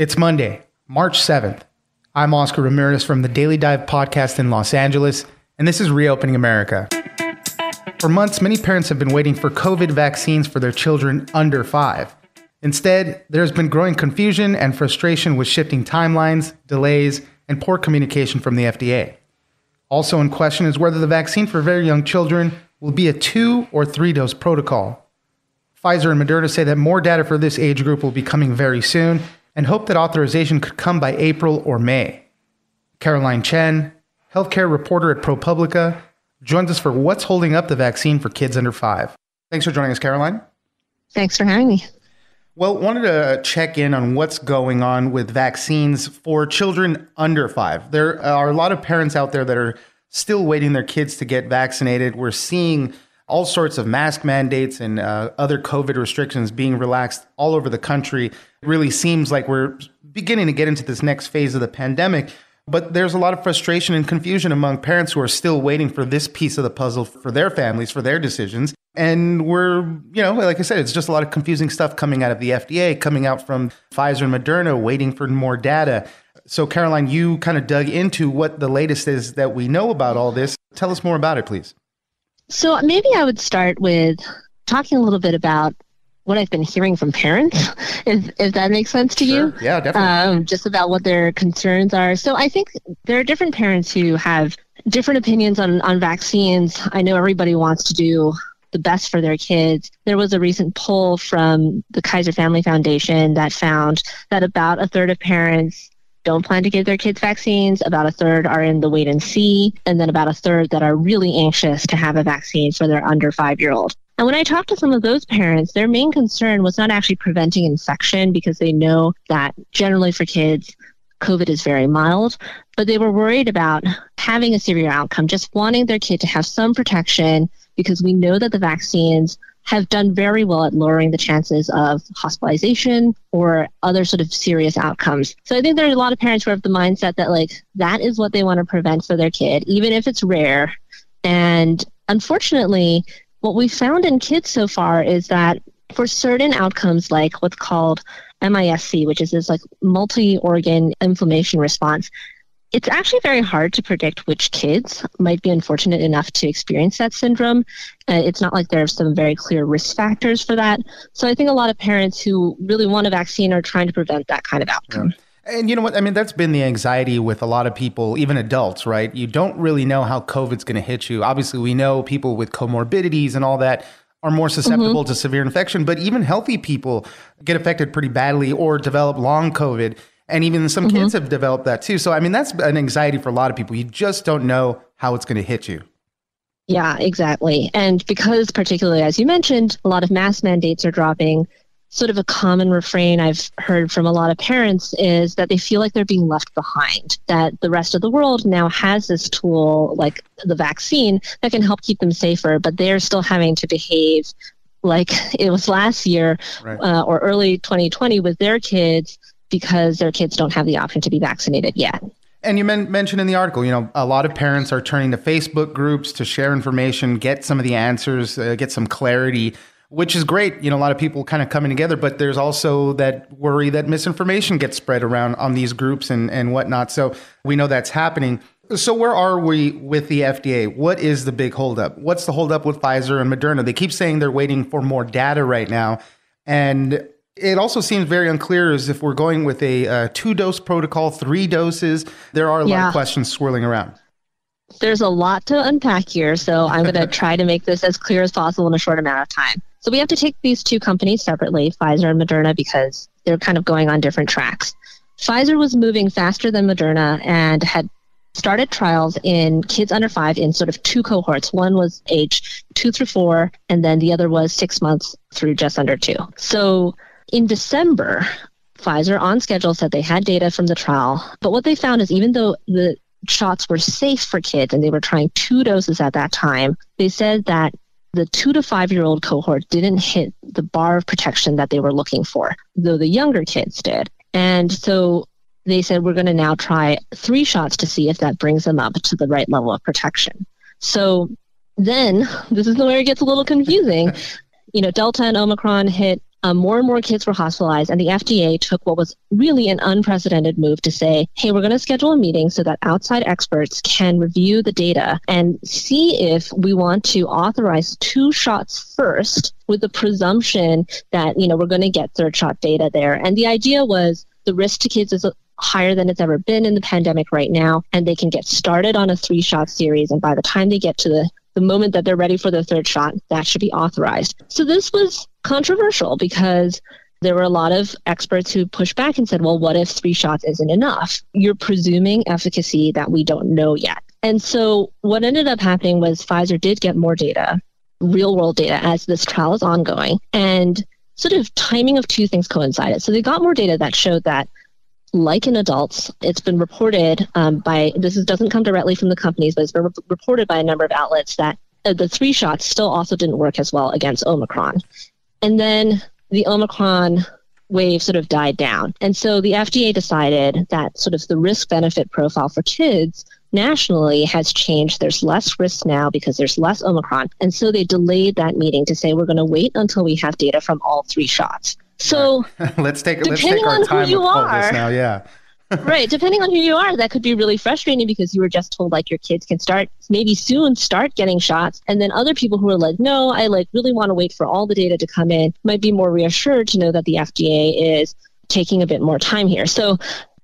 It's Monday, March 7th. I'm Oscar Ramirez from the Daily Dive podcast in Los Angeles, and this is Reopening America. For months, many parents have been waiting for COVID vaccines for their children under five. Instead, there's been growing confusion and frustration with shifting timelines, delays, and poor communication from the FDA. Also in question is whether the vaccine for very young children will be a two or three dose protocol. Pfizer and Moderna say that more data for this age group will be coming very soon and hope that authorization could come by April or May. Caroline Chen, healthcare reporter at ProPublica, joins us for what's holding up the vaccine for kids under five. Thanks for joining us, Caroline. Thanks for having me. Well, wanted to check in on what's going on with vaccines for children under five. There are a lot of parents out there that are still waiting their kids to get vaccinated. We're seeing all sorts of mask mandates and uh, other COVID restrictions being relaxed all over the country. It really seems like we're beginning to get into this next phase of the pandemic. But there's a lot of frustration and confusion among parents who are still waiting for this piece of the puzzle for their families, for their decisions. And we're, you know, like I said, it's just a lot of confusing stuff coming out of the FDA, coming out from Pfizer and Moderna, waiting for more data. So, Caroline, you kind of dug into what the latest is that we know about all this. Tell us more about it, please. So, maybe I would start with talking a little bit about what I've been hearing from parents, if, if that makes sense to Sure. you. Yeah, definitely. Um, just about what their concerns are. So I think there are different parents who have different opinions on, on vaccines. I know everybody wants to do the best for their kids. There was a recent poll from the Kaiser Family Foundation that found that about a third of parents don't plan to give their kids vaccines, about a third are in the wait and see, and then about a third that are really anxious to have a vaccine for their under five year old. And when I talked to some of those parents, their main concern was not actually preventing infection because they know that generally for kids, COVID is very mild, but they were worried about having a severe outcome, just wanting their kid to have some protection because we know that the vaccines have done very well at lowering the chances of hospitalization or other sort of serious outcomes. So I think there are a lot of parents who have the mindset that like that is what they want to prevent for their kid, even if it's rare. And unfortunately, what we found in kids so far is that for certain outcomes like what's called MISC, which is this like multi-organ inflammation response, it's actually very hard to predict which kids might be unfortunate enough to experience that syndrome. Uh, it's not like there are some very clear risk factors for that. So I think a lot of parents who really want a vaccine are trying to prevent that kind of outcome. And you know what? I mean, that's been the anxiety with a lot of people, even adults, right? You don't really know how COVID's going to hit you. Obviously, we know people with comorbidities and all that are more susceptible to severe infection, but even healthy people get affected pretty badly or develop long COVID. And even some kids have developed that too. So, I mean, that's an anxiety for a lot of people. You just don't know how it's going to hit you. Yeah, exactly. And because, particularly as you mentioned, a lot of mask mandates are dropping, sort of a common refrain I've heard from a lot of parents is that they feel like they're being left behind, that the rest of the world now has this tool like the vaccine that can help keep them safer, but they're still having to behave like it was last year Right. uh, or early 2020 with their kids because their kids don't have the option to be vaccinated yet. And you men- mentioned in the article, you know, a lot of parents are turning to Facebook groups to share information, get some of the answers, uh, get some clarity, which is great. You know, a lot of people kind of coming together, but there's also that worry that misinformation gets spread around on these groups and, and whatnot. So we know that's happening. So where are we with the FDA? What is the big holdup? What's the holdup with Pfizer and Moderna? They keep saying they're waiting for more data right now. And it also seems very unclear as if we're going with a uh, two dose protocol, three doses. There are a lot of questions swirling around. There's a lot to unpack here, so I'm going to try to make this as clear as possible in a short amount of time. So we have to take these two companies separately, Pfizer and Moderna, because they're kind of going on different tracks. Pfizer was moving faster than Moderna and had started trials in kids under five in sort of two cohorts. One was age two through four, and then the other was six months through just under two. So in December, Pfizer on schedule said they had data from the trial. But what they found is even though the shots were safe for kids and they were trying two doses at that time, they said that the two to five year old cohort didn't hit the bar of protection that they were looking for, though the younger kids did. And so they said, we're going to now try three shots to see if that brings them up to the right level of protection. So then this is where it gets a little confusing. you know, Delta and Omicron hit um, more and more kids were hospitalized, and the FDA took what was really an unprecedented move to say, hey, we're going to schedule a meeting so that outside experts can review the data and see if we want to authorize two shots first with the presumption that, you know, we're going to get third shot data there. And the idea was the risk to kids is higher than it's ever been in the pandemic right now, and they can get started on a three shot series. And by the time they get to the the moment that they're ready for their third shot, that should be authorized. So this was controversial because there were a lot of experts who pushed back and said, well, what if three shots isn't enough? You're presuming efficacy that we don't know yet. And so what ended up happening was Pfizer did get more data, real world data, as this trial is ongoing. And sort of timing of two things coincided. So they got more data that showed that like in adults, it's been reported um, by this is, doesn't come directly from the companies, but it's been re- reported by a number of outlets that uh, the three shots still also didn't work as well against Omicron. And then the Omicron wave sort of died down. And so the FDA decided that sort of the risk benefit profile for kids nationally has changed. There's less risk now because there's less Omicron. And so they delayed that meeting to say we're going to wait until we have data from all three shots. So right. let's take let's take our time with are, this now. Yeah. right. Depending on who you are, that could be really frustrating because you were just told like your kids can start maybe soon start getting shots. And then other people who are like, no, I like really want to wait for all the data to come in might be more reassured to know that the FDA is taking a bit more time here. So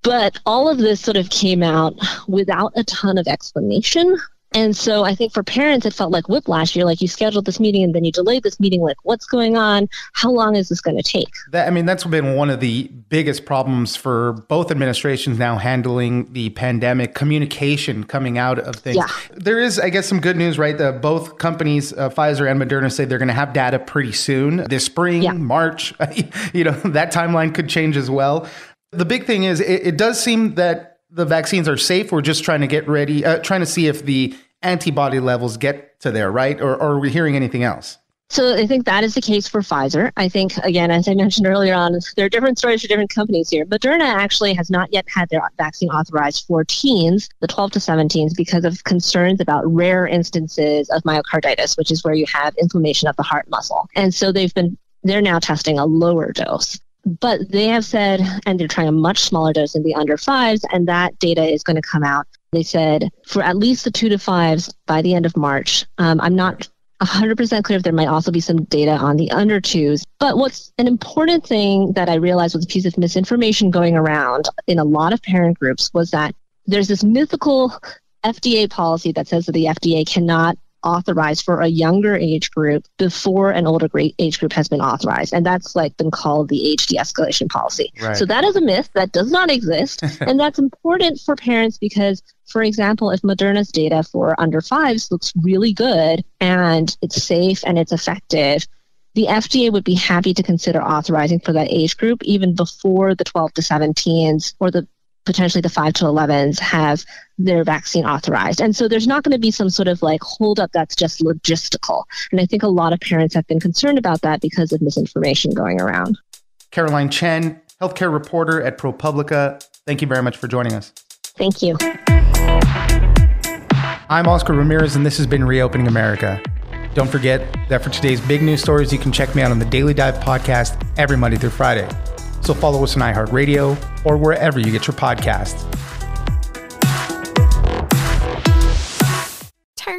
but all of this sort of came out without a ton of explanation and so I think for parents, it felt like whiplash. You're like, you scheduled this meeting and then you delayed this meeting. Like, what's going on? How long is this going to take? That, I mean, that's been one of the biggest problems for both administrations now handling the pandemic, communication coming out of things. Yeah. There is, I guess, some good news, right? The, both companies, uh, Pfizer and Moderna, say they're going to have data pretty soon this spring, yeah. March. you know, that timeline could change as well. The big thing is, it, it does seem that the vaccines are safe. We're just trying to get ready, uh, trying to see if the antibody levels get to there, right? Or, or are we hearing anything else? So I think that is the case for Pfizer. I think, again, as I mentioned earlier on, there are different stories for different companies here. Moderna actually has not yet had their vaccine authorized for teens, the 12 to 17s, because of concerns about rare instances of myocarditis, which is where you have inflammation of the heart muscle. And so they've been, they're now testing a lower dose. But they have said, and they're trying a much smaller dose in the under fives, and that data is going to come out they said for at least the two to fives by the end of March. Um, I'm not 100% clear if there might also be some data on the under twos. But what's an important thing that I realized was a piece of misinformation going around in a lot of parent groups was that there's this mythical FDA policy that says that the FDA cannot authorized for a younger age group before an older age group has been authorized. And that's like been called the age de escalation policy. Right. So that is a myth that does not exist. and that's important for parents because, for example, if Moderna's data for under fives looks really good and it's safe and it's effective, the FDA would be happy to consider authorizing for that age group even before the 12 to 17s or the potentially the 5 to 11s have their vaccine authorized. And so there's not going to be some sort of like holdup that's just logistical. And I think a lot of parents have been concerned about that because of misinformation going around. Caroline Chen, healthcare reporter at ProPublica. Thank you very much for joining us. Thank you. I'm Oscar Ramirez, and this has been Reopening America. Don't forget that for today's big news stories, you can check me out on the Daily Dive podcast every Monday through Friday. So follow us on iHeartRadio or wherever you get your podcasts.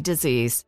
disease.